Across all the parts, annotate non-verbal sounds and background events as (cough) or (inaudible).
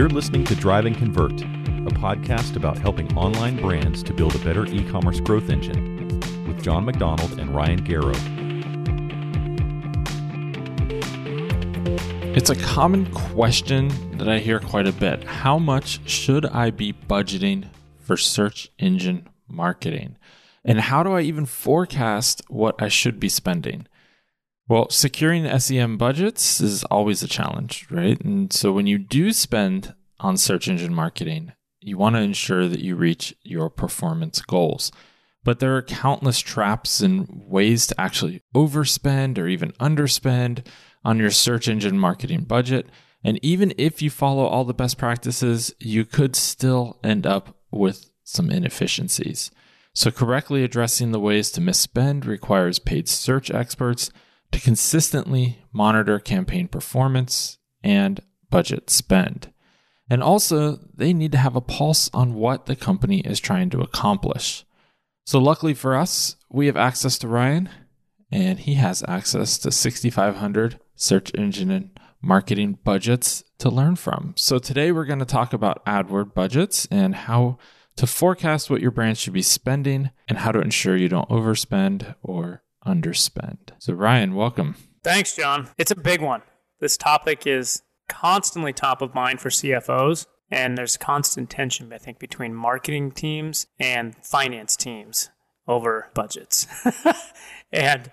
You're listening to Drive and Convert, a podcast about helping online brands to build a better e commerce growth engine with Jon MacDonald and Ryan Garrow. It's a common question that I hear quite a bit. How much should I be budgeting for search engine marketing? And how do I even forecast what I should be spending? Well, securing SEM budgets is always a challenge, right? And so when you do spend on search engine marketing, you want to ensure that you reach your performance goals. But there are countless traps and ways to actually overspend or even underspend on your search engine marketing budget. And even if you follow all the best practices, you could still end up with some inefficiencies. So, correctly addressing the ways to misspend requires paid search experts to consistently monitor campaign performance and budget spend. And also, they need to have a pulse on what the company is trying to accomplish. So, luckily for us, we have access to Ryan, and he has access to 6,500 search engine and marketing budgets to learn from. So, today we're going to talk about AdWord budgets and how to forecast what your brand should be spending and how to ensure you don't overspend or underspend. So, Ryan, welcome. Thanks, Jon. It's a big one. This topic is constantly top of mind for CFOs, and there's constant tension, I think, between marketing teams and finance teams over budgets. (laughs) and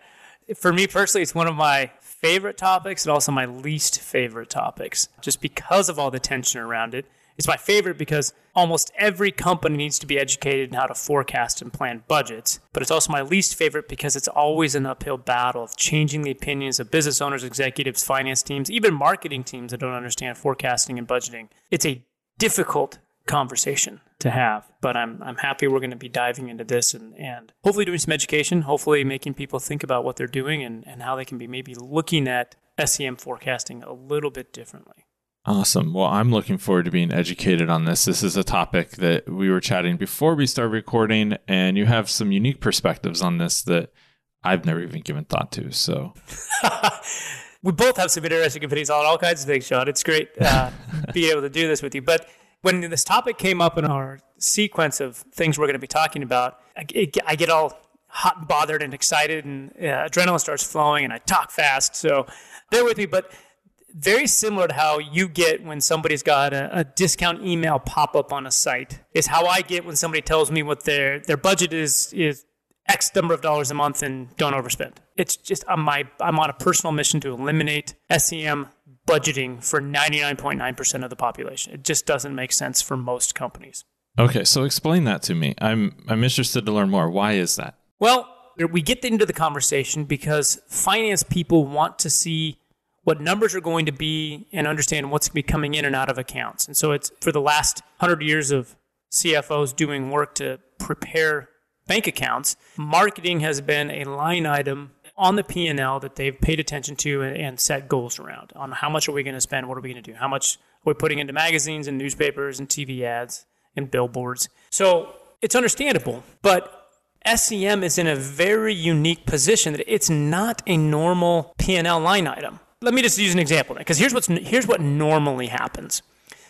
for me personally, it's one of my favorite topics and also my least favorite topics, just because of all the tension around it. It's my favorite because almost every company needs to be educated in how to forecast and plan budgets. But it's also my least favorite because it's always an uphill battle of changing the opinions of business owners, executives, finance teams, even marketing teams that don't understand forecasting and budgeting. It's a difficult conversation to have. But I'm I'm happy we're going to be diving into this and, and hopefully doing some education, hopefully making people think about what they're doing and, and how they can be maybe looking at SEM forecasting a little bit differently. Awesome. Well, I'm looking forward to being educated on this. This is a topic that we were chatting before we started recording, and you have some unique perspectives on this that I've never even given thought to. So. (laughs) we both have some interesting opinions on all kinds of things, Sean. It's great uh, (laughs) being able to do this with you. But when this topic came up in our sequence of things we're going to be talking about, I, I get all hot and bothered and excited, and uh, adrenaline starts flowing, and I talk fast. So bear with me. But very similar to how you get when somebody's got a, a, discount email pop up on a site is how I get when somebody tells me what their their budget is is X number of dollars a month and don't overspend. It's just I'm my I'm on a personal mission to eliminate SEM budgeting for 99.9% of the population. It just doesn't make sense for most companies. Okay, so explain that to me. I'm I'm interested to learn more. Why is that? Well, we get into the conversation because finance people want to see what numbers are going to be and understand what's going to be coming in and out of accounts. And so it's for the last 100 years of CFOs doing work to prepare bank accounts, marketing has been a line item on the P&L that they've paid attention to and, and set goals around on how much are we going to spend, what are we going to do, how much are we putting into magazines and newspapers and TV ads and billboards. So it's understandable, but SEM is in a very unique position that it's not a normal P&L line item let me just use an example because here's what's here's what normally happens.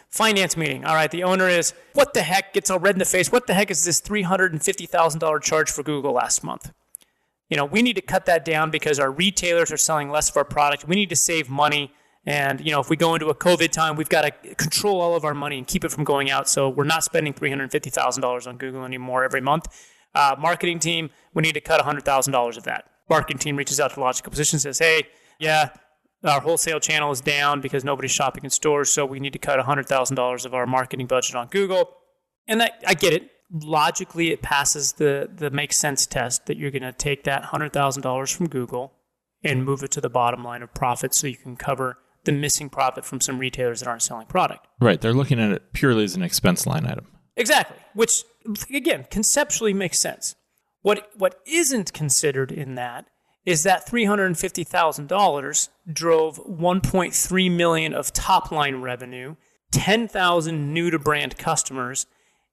Finance meeting. All right, the owner is what the heck gets all red in the face. What the heck is this three hundred and fifty thousand dollar charge for Google last month? You know, we need to cut that down because our retailers are selling less of our product. We need to save money. And you know, if we go into a COVID time, we've got to control all of our money and keep it from going out. So we're not spending three hundred fifty thousand dollars on Google anymore every month. Uh, marketing team, we need to cut hundred thousand dollars of that. Marketing team reaches out to Logical Position, says, "Hey, yeah, our wholesale channel is down because nobody's shopping in stores, so we need to cut $100,000 of our marketing budget on Google. And that, I get it. Logically, it passes the, the make sense test that you're going to take that $100,000 from Google and move it to the bottom line of profit so you can cover the missing profit from some retailers that aren't selling product. Right. They're looking at it purely as an expense line item. Exactly. Which, again, conceptually makes sense. What, what isn't considered in that is that $350,000 drove 1.3 million of top line revenue, 10,000 new to brand customers,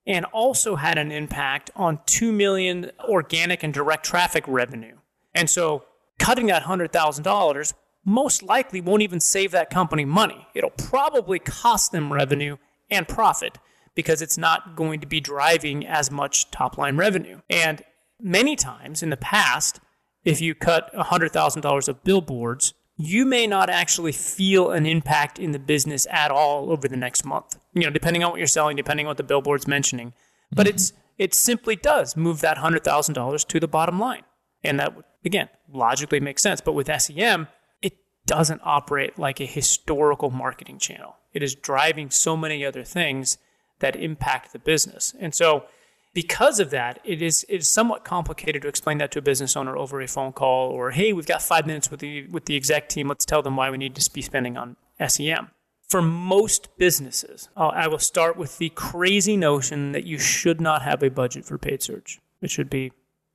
and also had an impact on 2 million organic and direct traffic revenue. And so cutting that $100,000 most likely won't even save that company money. It'll probably cost them revenue and profit because it's not going to be driving as much top line revenue. And many times in the past, if you cut $100,000 of billboards, you may not actually feel an impact in the business at all over the next month. You know, depending on what you're selling, depending on what the billboard's mentioning. But mm-hmm. it's it simply does move that $100,000 to the bottom line. And that again, logically makes sense, but with SEM, it doesn't operate like a historical marketing channel. It is driving so many other things that impact the business. And so because of that, it is it is somewhat complicated to explain that to a business owner over a phone call or hey, we've got five minutes with the with the exec team. Let's tell them why we need to be spending on SEM. For most businesses, I will start with the crazy notion that you should not have a budget for paid search. It should be,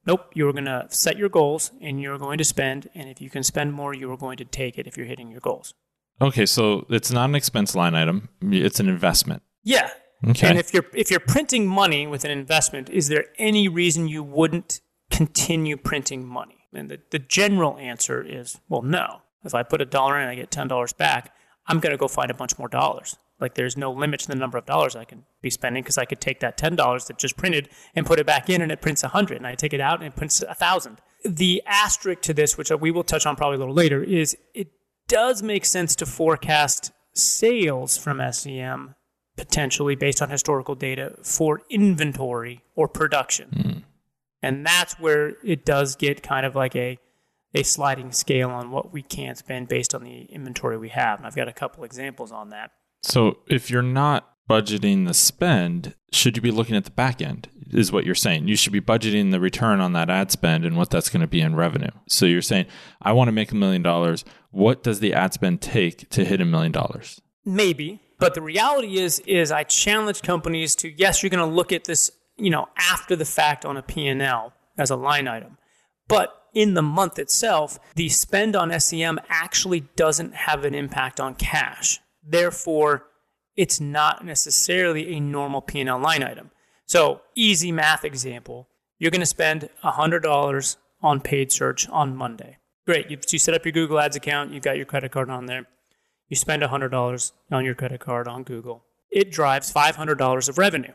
nope, you're going to set your goals and you're going to spend. And if you can spend more, you are going to take it if you're hitting your goals. Okay, so it's not an expense line item, it's an investment. Yeah, Okay. And if you're if you're printing money with an investment, is there any reason you wouldn't continue printing money? And the, the general answer is, well, no. If I put a dollar in and I get ten dollars back, I'm going to go find a bunch more dollars. Like there's no limit to the number of dollars I can be spending because I could take that ten dollars that just printed and put it back in, and it prints a hundred, and I take it out and it prints a thousand. The asterisk to this, which we will touch on probably a little later, is it does make sense to forecast sales from SEM potentially based on historical data for inventory or production. Mm. And that's where it does get kind of like a a sliding scale on what we can spend based on the inventory we have. And I've got a couple examples on that. So if you're not budgeting the spend, should you be looking at the back end? Is what you're saying. You should be budgeting the return on that ad spend and what that's going to be in revenue. So you're saying, I want to make a million dollars. What does the ad spend take to hit a million dollars? Maybe. But the reality is, is I challenge companies to, yes, you're going to look at this, you know, after the fact on a P&L as a line item. But in the month itself, the spend on SEM actually doesn't have an impact on cash. Therefore, it's not necessarily a normal P&L line item. So, easy math example, you're going to spend $100 on paid search on Monday. Great, you, you set up your Google Ads account, you've got your credit card on there you spend $100 on your credit card on Google, it drives $500 of revenue.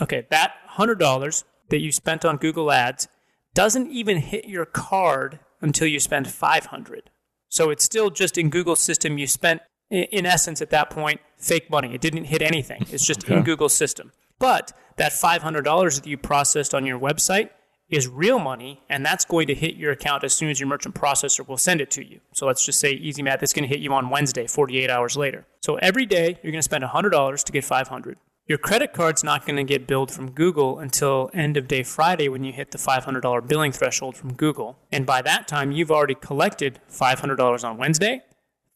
Okay, that $100 that you spent on Google Ads doesn't even hit your card until you spend 500. So it's still just in Google's system you spent in essence at that point fake money. It didn't hit anything. It's just okay. in Google's system. But that $500 that you processed on your website is real money, and that's going to hit your account as soon as your merchant processor will send it to you. So let's just say easy math, it's going to hit you on Wednesday, 48 hours later. So every day you're going to spend $100 to get 500. Your credit card's not going to get billed from Google until end of day Friday when you hit the $500 billing threshold from Google. And by that time, you've already collected $500 on Wednesday,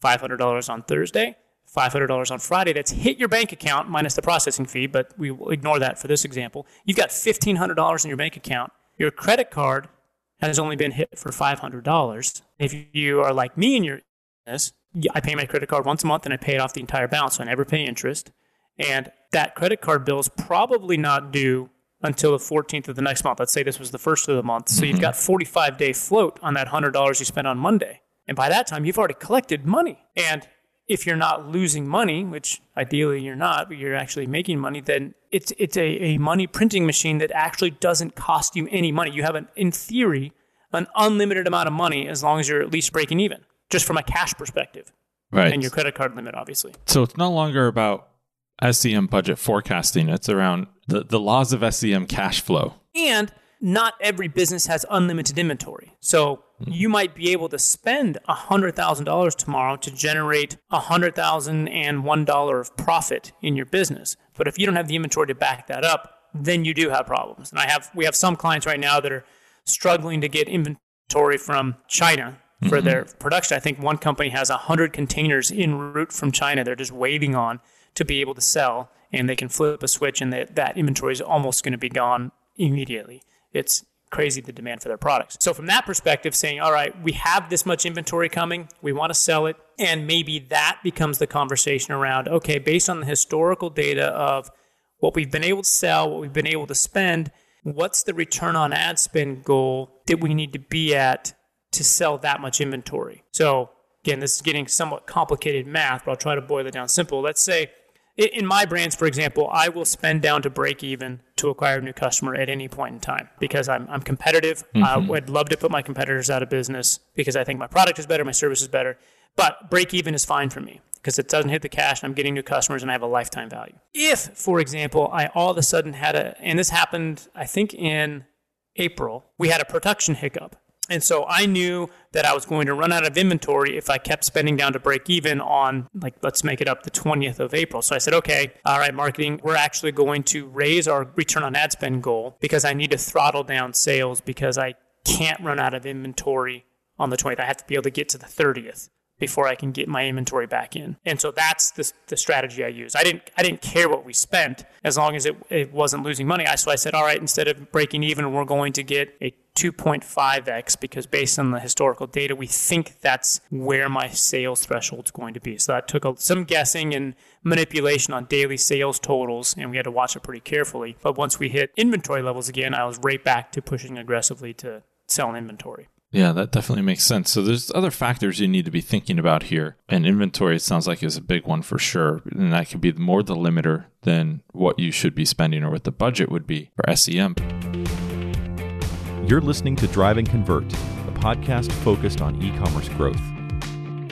$500 on Thursday, $500 on Friday that's hit your bank account minus the processing fee, but we will ignore that for this example. You've got $1,500 in your bank account your credit card has only been hit for $500. If you are like me in your business, I pay my credit card once a month and I pay it off the entire balance, so I never pay interest. And that credit card bill is probably not due until the 14th of the next month. Let's say this was the first of the month. So mm-hmm. you've got 45 day float on that $100 you spent on Monday. And by that time, you've already collected money. And if you're not losing money, which ideally you're not, but you're actually making money, then it's it's a, a money printing machine that actually doesn't cost you any money. You have an in theory an unlimited amount of money as long as you're at least breaking even, just from a cash perspective. Right. And your credit card limit, obviously. So it's no longer about SEM budget forecasting. It's around the, the laws of SEM cash flow. And not every business has unlimited inventory. So you might be able to spend $100,000 tomorrow to generate $100,001 of profit in your business. But if you don't have the inventory to back that up, then you do have problems. And I have we have some clients right now that are struggling to get inventory from China for mm-hmm. their production. I think one company has 100 containers en route from China they're just waiting on to be able to sell and they can flip a switch and that, that inventory is almost going to be gone immediately it's crazy the demand for their products. So from that perspective, saying, all right, we have this much inventory coming, we want to sell it, and maybe that becomes the conversation around, okay, based on the historical data of what we've been able to sell, what we've been able to spend, what's the return on ad spend goal that we need to be at to sell that much inventory? So again, this is getting somewhat complicated math, but I'll try to boil it down simple. Let's say in my brands, for example, I will spend down to break even to acquire a new customer at any point in time because I'm, I'm competitive. Mm-hmm. I would love to put my competitors out of business because I think my product is better, my service is better. But break even is fine for me because it doesn't hit the cash and I'm getting new customers and I have a lifetime value. If, for example, I all of a sudden had a, and this happened, I think in April, we had a production hiccup and so I knew that I was going to run out of inventory if I kept spending down to break even on, like, let's make it up the 20th of April. So I said, okay, all right, marketing, we're actually going to raise our return on ad spend goal because I need to throttle down sales because I can't run out of inventory on the 20th. I have to be able to get to the 30th before I can get my inventory back in. And so that's the, the strategy I use. I didn't I didn't care what we spent as long as it, it wasn't losing money. I, so I said, all right, instead of breaking even, we're going to get a 2.5x because based on the historical data, we think that's where my sales threshold is going to be. So that took a, some guessing and manipulation on daily sales totals, and we had to watch it pretty carefully. But once we hit inventory levels again, I was right back to pushing aggressively to sell inventory. Yeah, that definitely makes sense. So there's other factors you need to be thinking about here. And inventory sounds like is a big one for sure. And that could be more the limiter than what you should be spending or what the budget would be for SEM. You're listening to Drive and Convert, a podcast focused on e-commerce growth.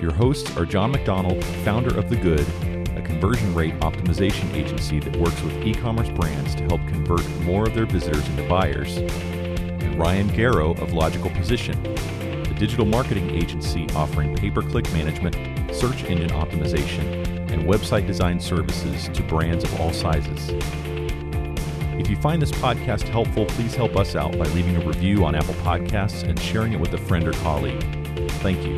Your hosts are Jon MacDonald, founder of The Good, a conversion rate optimization agency that works with e-commerce brands to help convert more of their visitors into buyers and Ryan Garrow of Logical Position, a digital marketing agency offering pay per click management, search engine optimization, and website design services to brands of all sizes. If you find this podcast helpful, please help us out by leaving a review on Apple Podcasts and sharing it with a friend or colleague. Thank you.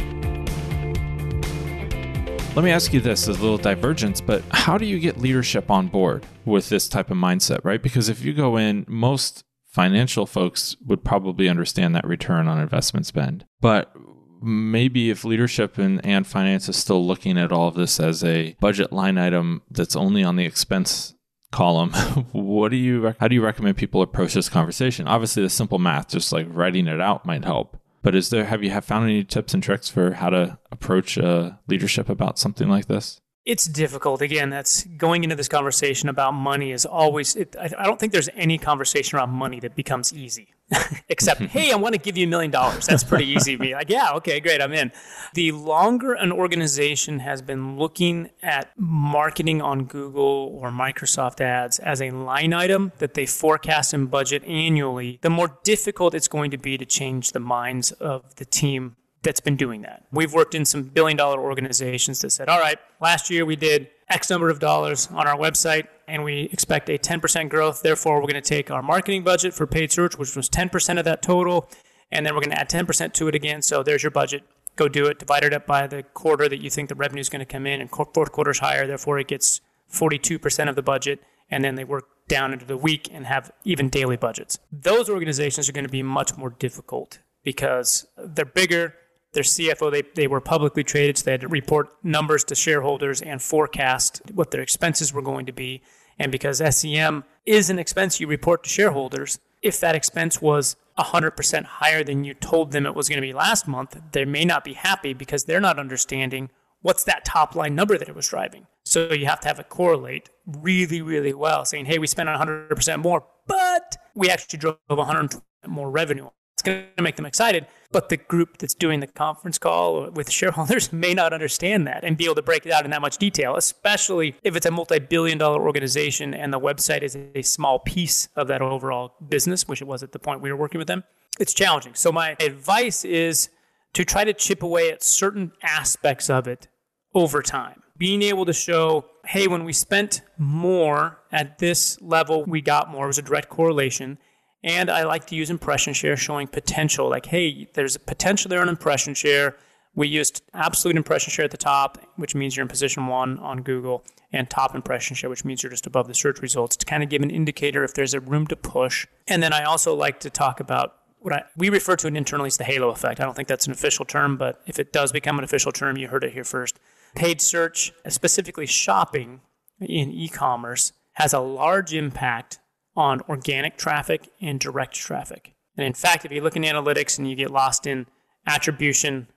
Let me ask you this a little divergence, but how do you get leadership on board with this type of mindset, right? Because if you go in, most financial folks would probably understand that return on investment spend. But maybe if leadership and, and finance is still looking at all of this as a budget line item that's only on the expense column, (laughs) what do you how do you recommend people approach this conversation? Obviously, the simple math, just like writing it out, might help. But is there have you have found any tips and tricks for how to approach uh, leadership about something like this? it's difficult. Again, that's going into this conversation about money is always, it, I, I, don't think there's any conversation around money that becomes easy, (laughs) except, hey, I want to give you a million dollars. That's pretty easy to be like, yeah, okay, great, I'm in. The longer an organization has been looking at marketing on Google or Microsoft ads as a line item that they forecast and budget annually, the more difficult it's going to be to change the minds of the team that's been doing that. We've worked in some billion dollar organizations that said, all right, last year we did X number of dollars on our website and we expect a 10% growth. Therefore, we're going to take our marketing budget for paid search, which was 10% of that total, and then we're going to add 10% to it again. So there's your budget. Go do it. Divide it up by the quarter that you think the revenue is going to come in, and fourth quarter is higher. Therefore, it gets 42% of the budget. And then they work down into the week and have even daily budgets. Those organizations are going to be much more difficult because they're bigger, their CFO, they, they were publicly traded, so they had to report numbers to shareholders and forecast what their expenses were going to be. And because SEM is an expense you report to shareholders, if that expense was 100% higher than you told them it was going to be last month, they may not be happy because they're not understanding what's that top line number that it was driving. So you have to have it correlate really, really well, saying, hey, we spent 100% more, but we actually drove 100 more revenue it's going to make them excited. But the group that's doing the conference call with shareholders (laughs) may not understand that and be able to break it out in that much detail, especially if it's a multi billion dollar organization and the website is a small piece of that overall business, which it was at the point we were working with them. It's challenging. So, my advice is to try to chip away at certain aspects of it over time. Being able to show, hey, when we spent more at this level, we got more. It was a direct correlation and I like to use impression share showing potential. Like, hey, there's a potential there in impression share. We used absolute impression share at the top, which means you're in position one on Google, and top impression share, which means you're just above the search results to kind of give an indicator if there's a room to push. And then I also like to talk about what I, we refer to it internally as the halo effect. I don't think that's an official term, but if it does become an official term, you heard it here first. Paid search, specifically shopping in e commerce, has a large impact on organic traffic and direct traffic. And in fact, if you look in analytics and you get lost in attribution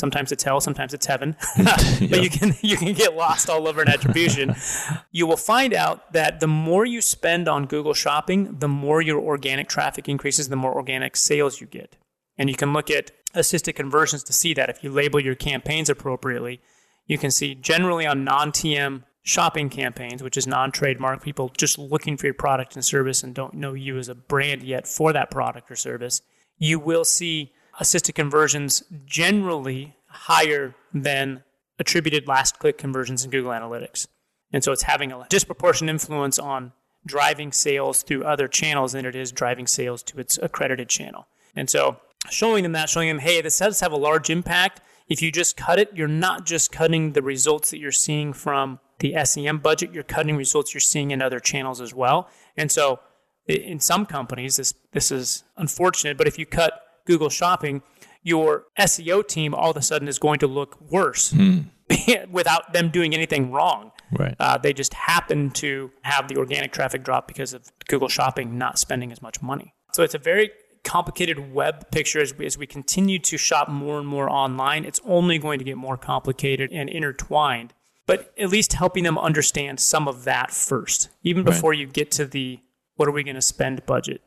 Sometimes it's hell, sometimes it's heaven. (laughs) but Yeah. you can you can get lost all over in attribution. (laughs) you will find out that the more you spend on Google Shopping, the more your organic traffic increases, the more organic sales you get. And you can look at assisted conversions to see that if you label your campaigns appropriately, you can see generally on non-TM shopping campaigns, which is non-trademark, people just looking for your product and service and don't know you as a brand yet for that product or service, you will see assisted conversions generally higher than attributed last click conversions in Google Analytics. And so it's having a disproportionate influence on driving sales through other channels than it is driving sales to its accredited channel. And so showing them that, showing them, hey, this does have a large impact. If you just cut it, you're not just cutting the results that you're seeing from the SEM budget, you're cutting results you're seeing in other channels as well. And so in some companies, this this is unfortunate, but if you cut Google Shopping, your SEO team all of a sudden is going to look worse (laughs) without them doing anything wrong. Right. Uh, they just happen to have the organic traffic drop because of Google Shopping not spending as much money. So it's a very complicated web picture as we, as we continue to shop more and more online. It's only going to get more complicated and intertwined, but at least helping them understand some of that first, even Right. before you get to the what are we going to spend budget.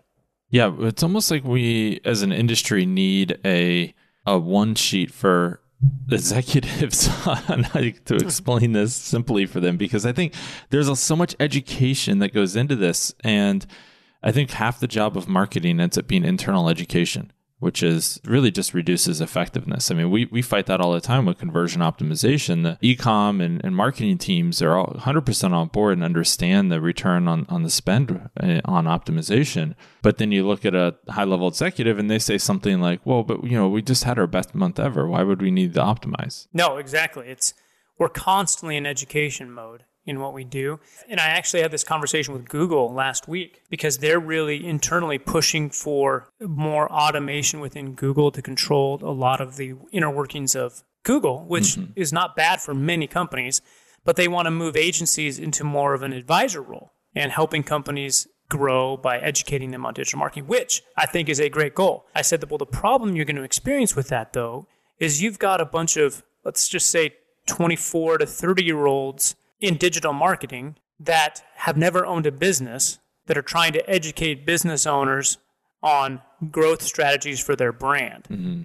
Yeah, it's almost like we as an industry need a a one sheet for executives (laughs) on how to hmm. explain this simply for them because I think there's a- so much education that goes into this and I think half the job of marketing ends up being internal education, which is really just reduces effectiveness. I mean, we, we fight that all the time with conversion optimization. The e-com and, and marketing teams are all 100% on board and understand the return on, on the spend uh, on optimization. But then you look at a high level executive and they say something like, well, but you know, we just had our best month ever. Why would we need to optimize? No, exactly. It's we're constantly in education mode in what we do. And I actually had this conversation with Google last week because they're really internally pushing for more automation within Google to control a lot of the inner workings of Google, which mm-hmm. is not bad for many companies, but they want to move agencies into more of an advisor role and helping companies grow by educating them on digital marketing, which I think is a great goal. I said that, well, the problem you're going to experience with that, though, is you've got a bunch of, let's just say, 24 to 30 year olds in digital marketing that have never owned a business that are trying to educate business owners on growth strategies for their brand. Mm-hmm.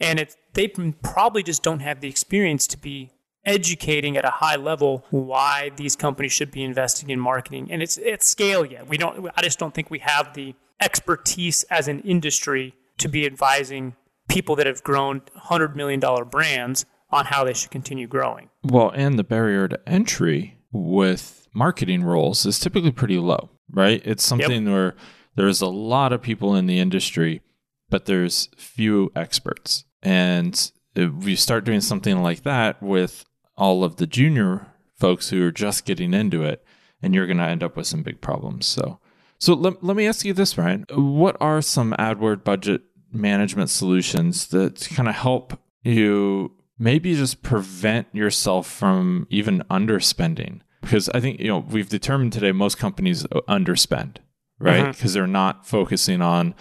And it, they probably just don't have the experience to be educating at a high level why these companies should be investing in marketing. And it's at scale yet. We don't, I just don't think we have the expertise as an industry to be advising people that have grown $100 million brands on how they should continue growing. Well, and the barrier to entry with marketing roles is typically pretty low, right? It's something where there's a lot of people in the industry, but there's few experts. And if you start doing something like that with all of the junior folks who are just getting into it, and you're going to end up with some big problems. So, so let, let me ask you this, Ryan. What are some AdWord budget management solutions that kind of help you maybe just prevent yourself from even underspending? Because I think, you know, we've determined today most companies underspend, right? Because they're not focusing on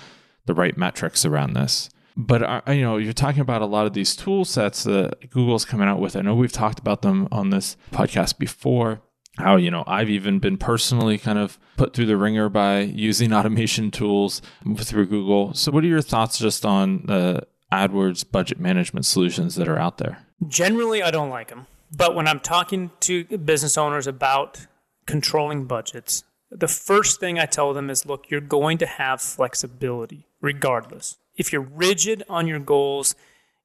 the right metrics around this. But uh, you know, you're talking about a lot of these tool sets that Google's coming out with. I know we've talked about them on this podcast before. How you know I've even been personally kind of put through the ringer by using (laughs) automation tools through Google. So, what are your thoughts just on the AdWords budget management solutions that are out there? Generally, I don't like them. But when I'm talking to business owners about controlling budgets, the first thing I tell them is look, you're going to have flexibility regardless. If you're rigid on your goals,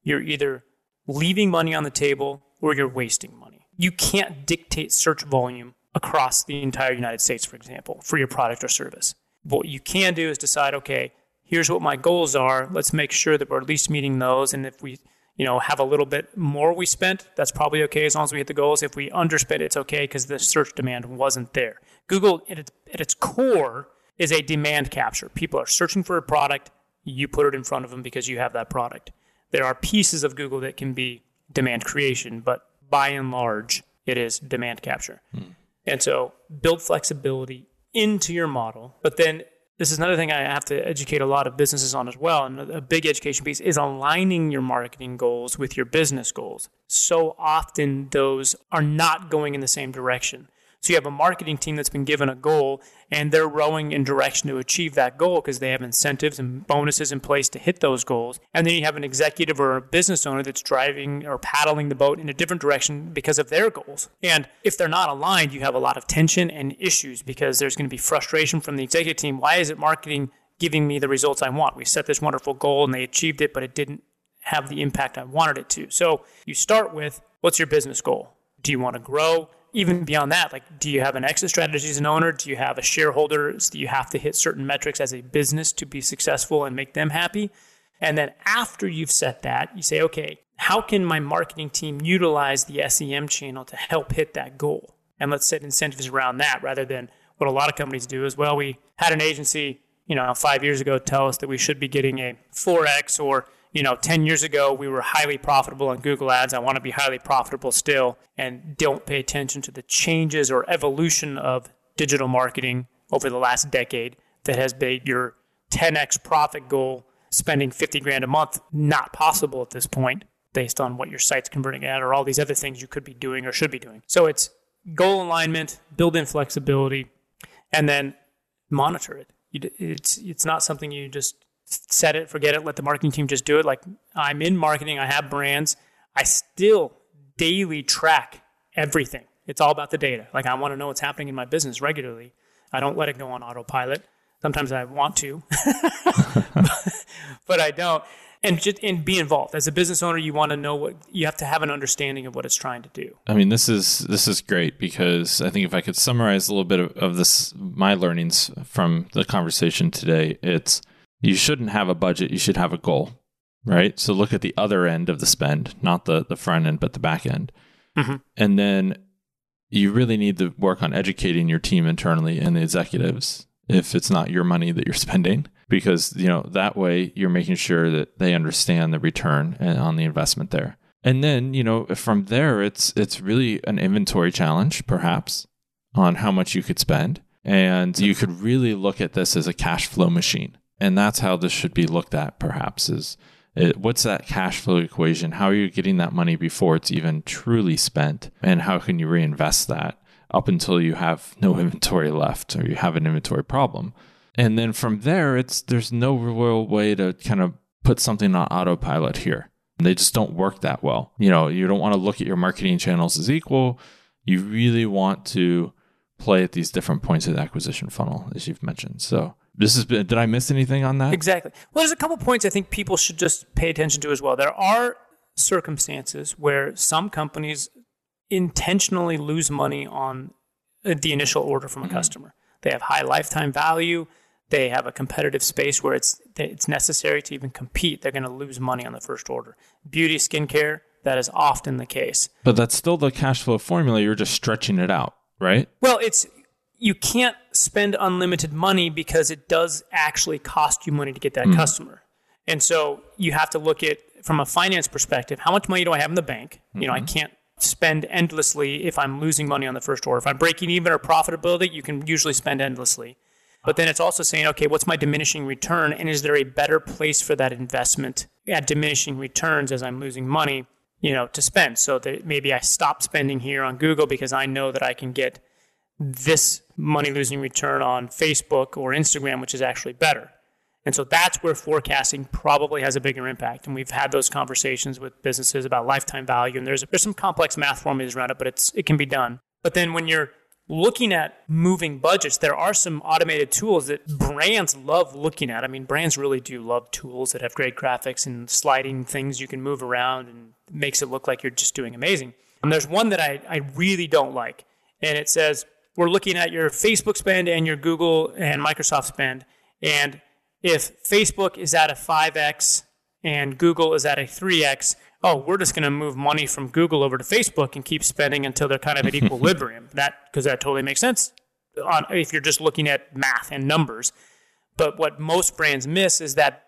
you're either leaving money on the table or you're wasting money. You can't dictate search volume across the entire United States, for example, for your product or service. What you can do is decide, okay, here's what my goals are. Let's make sure that we're at least meeting those. And if we, you know, have a little bit more we spent, that's probably okay as long as we hit the goals. If we underspent, it's okay because the search demand wasn't there. Google, at its, at its core, is a demand capture. People are searching for a product, you put it in front of them because you have that product. There are pieces of Google that can be demand creation, but by and large, it is demand capture. Hmm. And so build flexibility into your model, but then this is another thing I have to educate a lot of businesses on as well. And a big education piece is aligning your marketing goals with your business goals. So often those are not going in the same direction. So you have a marketing team that's been given a goal and they're rowing in direction to achieve that goal because they have incentives and bonuses in place to hit those goals. And then you have an executive or a business owner that's driving or paddling the boat in a different direction because of their goals. And if they're not aligned, you have a lot of tension and issues because there's going to be frustration from the executive team. Why is it marketing giving me the results I want? We set this wonderful goal and they achieved it, but it didn't have the impact I wanted it to. So you start with what's your business goal? Do you want to grow? Even beyond that, like, do you have an exit strategy as an owner? Do you have a shareholder? Do you have to hit certain metrics as a business to be successful and make them happy? And then after you've set that, you say, okay, how can my marketing team utilize the SEM channel to help hit that goal? And let's set incentives around that rather than what a lot of companies do is, well, we had an agency, you know, five years ago tell us that we should be getting a 4X or you know, 10 years ago, we were highly profitable on Google Ads. I want to be highly profitable still and don't pay attention to the changes or evolution of digital marketing over the last decade that has made your 10x profit goal, spending 50 grand a month, not possible at this point based on what your site's converting at or all these other things you could be doing or should be doing. So it's goal alignment, build in flexibility, and then monitor it. It's, it's not something you just set it, forget it, let the marketing team just do it. Like I'm in marketing, I have brands, I still daily track everything. It's all about the data. Like I want to know what's happening in my business regularly. I don't let it go on autopilot. Sometimes I want to, (laughs) but I don't. And just and be involved as a business owner. You want to know what you have to have an understanding of what it's trying to do. I mean, this is this is great because I think if I could summarize a little bit of, of this, my learnings from the conversation today, it's you shouldn't have a budget, you should have a goal, right? So look at the other end of the spend, not the, the front end, but the back end. Mm-hmm. And then you really need to work on educating your team internally and the executives if it's not your money that you're (laughs) spending because you know that way you're making sure that they understand the return on the investment there and then you know from there it's it's really an inventory challenge perhaps on how much you could spend and you could really look at this as a cash flow machine and that's how this should be looked at perhaps is it, what's that cash flow equation? How are you getting that money before it's even truly spent? And how can you reinvest that up until you have no (laughs) inventory left or you have an inventory problem? And then from there it's there's no real way to kind of put something on autopilot here. They just don't work that well. You know you don't want to look at your marketing channels as equal. You really want to play at these different points of the acquisition funnel as you've mentioned. So this is did I miss anything on that? Exactly. Well, there's a couple points I think people should just pay attention to as well. There are circumstances where some companies intentionally lose money on the initial order from a mm-hmm. customer. They have high lifetime value. They have a competitive space where it's it's necessary to even compete. They're going to lose money on the first order. Beauty, skincare, that is often the case. But that's still the cash flow formula. You're just stretching it out, right? Well, it's you can't spend unlimited money because it does actually cost you money to get that mm. customer. And so you have to look at from a finance perspective, how much money do I have in the bank? Mm-hmm. You know, I mm-hmm. can't spend endlessly if I'm losing money on the first order. If I'm breaking even or profitability, you can usually spend endlessly. But then it's also saying, okay, what's my diminishing return? And is there a better place for that investment at diminishing returns as I'm losing money, you know, to spend? So that maybe I stop spending here on Google because I know that I can get this money losing return on Facebook or Instagram, which is actually better. And so that's where forecasting probably has a bigger impact. And we've had those conversations with businesses about lifetime value. And there's, there's some complex math formulas around it, but it's, it can be done. But then when you're looking at moving budgets, there are some automated tools that brands love looking at. I mean, brands really do love tools that have great graphics and sliding things you can move around and makes it look like you're just doing amazing. And there's one that I, I really don't like. And it says we're looking at your Facebook spend and your Google and Microsoft spend. And if Facebook is at a 5x and Google is at a 3x, oh, we're just going to move money from Google over to Facebook and keep spending until they're kind of at (laughs) equilibrium. that because that totally makes sense on if you're just looking at math and numbers. But what most brands miss is that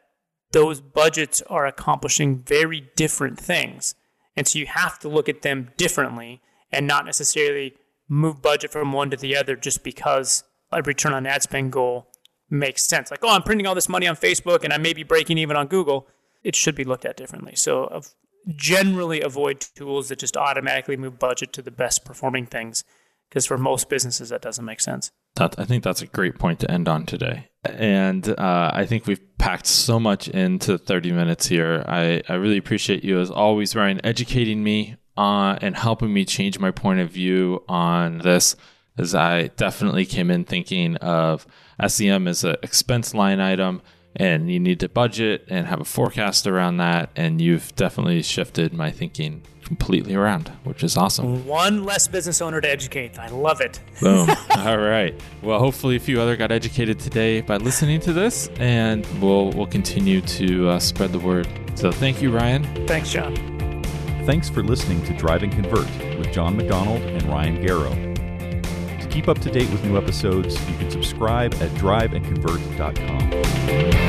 those budgets are accomplishing very different things. And so you have to look at them differently and not necessarily move budget from one to the other just because a return on ad spend goal makes sense. Like, oh, I'm printing all this money on Facebook and I may be breaking even on Google. It should be looked at differently. So, generally avoid tools that just automatically move budget to the best performing things because for most businesses that doesn't make sense. That, I think that's a great point to end on today. And uh, I think we've packed so much into 30 minutes here. I, I really appreciate you, as always, Ryan, educating me on and helping me change my point of view on this. As I definitely came in thinking of SEM as an expense line item and you need to budget and have a forecast around that. And you've definitely shifted my thinking completely around, which is awesome. One less business owner to educate. I love it. Boom. (laughs) All right. Well, hopefully a few other got educated today by listening to this, and we'll we'll continue to uh, spread the word. So thank you, Ryan. Thanks, Jon. Thanks for listening to Drive and Convert with Jon MacDonald and Ryan Garrow. To keep up to date with new episodes, you can subscribe at driveandconvert.com.